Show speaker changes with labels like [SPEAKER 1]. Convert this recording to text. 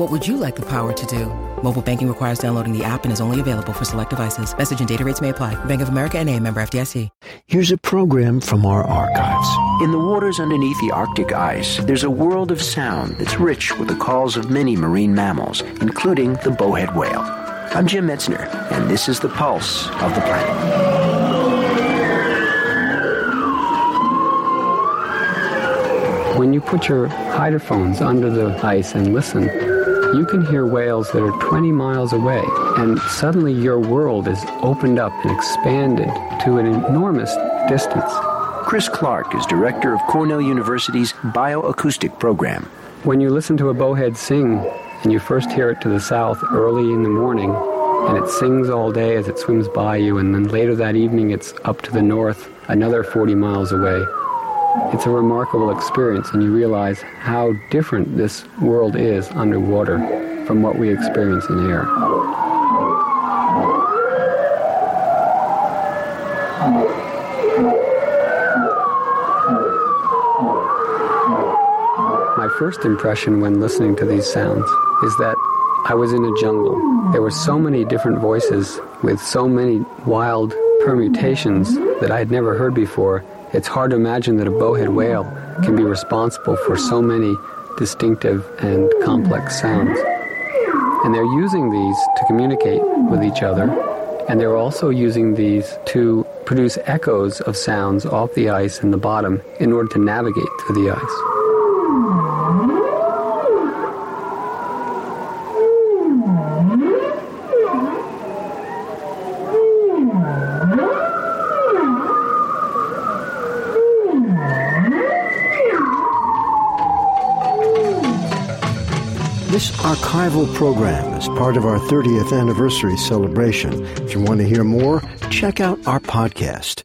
[SPEAKER 1] What would you like the power to do? Mobile banking requires downloading the app and is only available for select devices. Message and data rates may apply. Bank of America and a member FDIC.
[SPEAKER 2] Here's a program from our archives. In the waters underneath the Arctic ice, there's a world of sound that's rich with the calls of many marine mammals, including the bowhead whale. I'm Jim Metzner, and this is the pulse of the planet.
[SPEAKER 3] When you put your hydrophones under the ice and listen, you can hear whales that are 20 miles away, and suddenly your world is opened up and expanded to an enormous distance.
[SPEAKER 2] Chris Clark is director of Cornell University's Bioacoustic Program.
[SPEAKER 3] When you listen to a bowhead sing, and you first hear it to the south early in the morning, and it sings all day as it swims by you, and then later that evening it's up to the north, another 40 miles away. It's a remarkable experience, and you realize how different this world is underwater from what we experience in air. My first impression when listening to these sounds is that I was in a jungle. There were so many different voices with so many wild permutations that I had never heard before it's hard to imagine that a bowhead whale can be responsible for so many distinctive and complex sounds. And they're using these to communicate with each other, and they're also using these to produce echoes of sounds off the ice in the bottom in order to navigate through the ice.
[SPEAKER 2] This archival program is part of our 30th anniversary celebration. If you want to hear more, check out our podcast.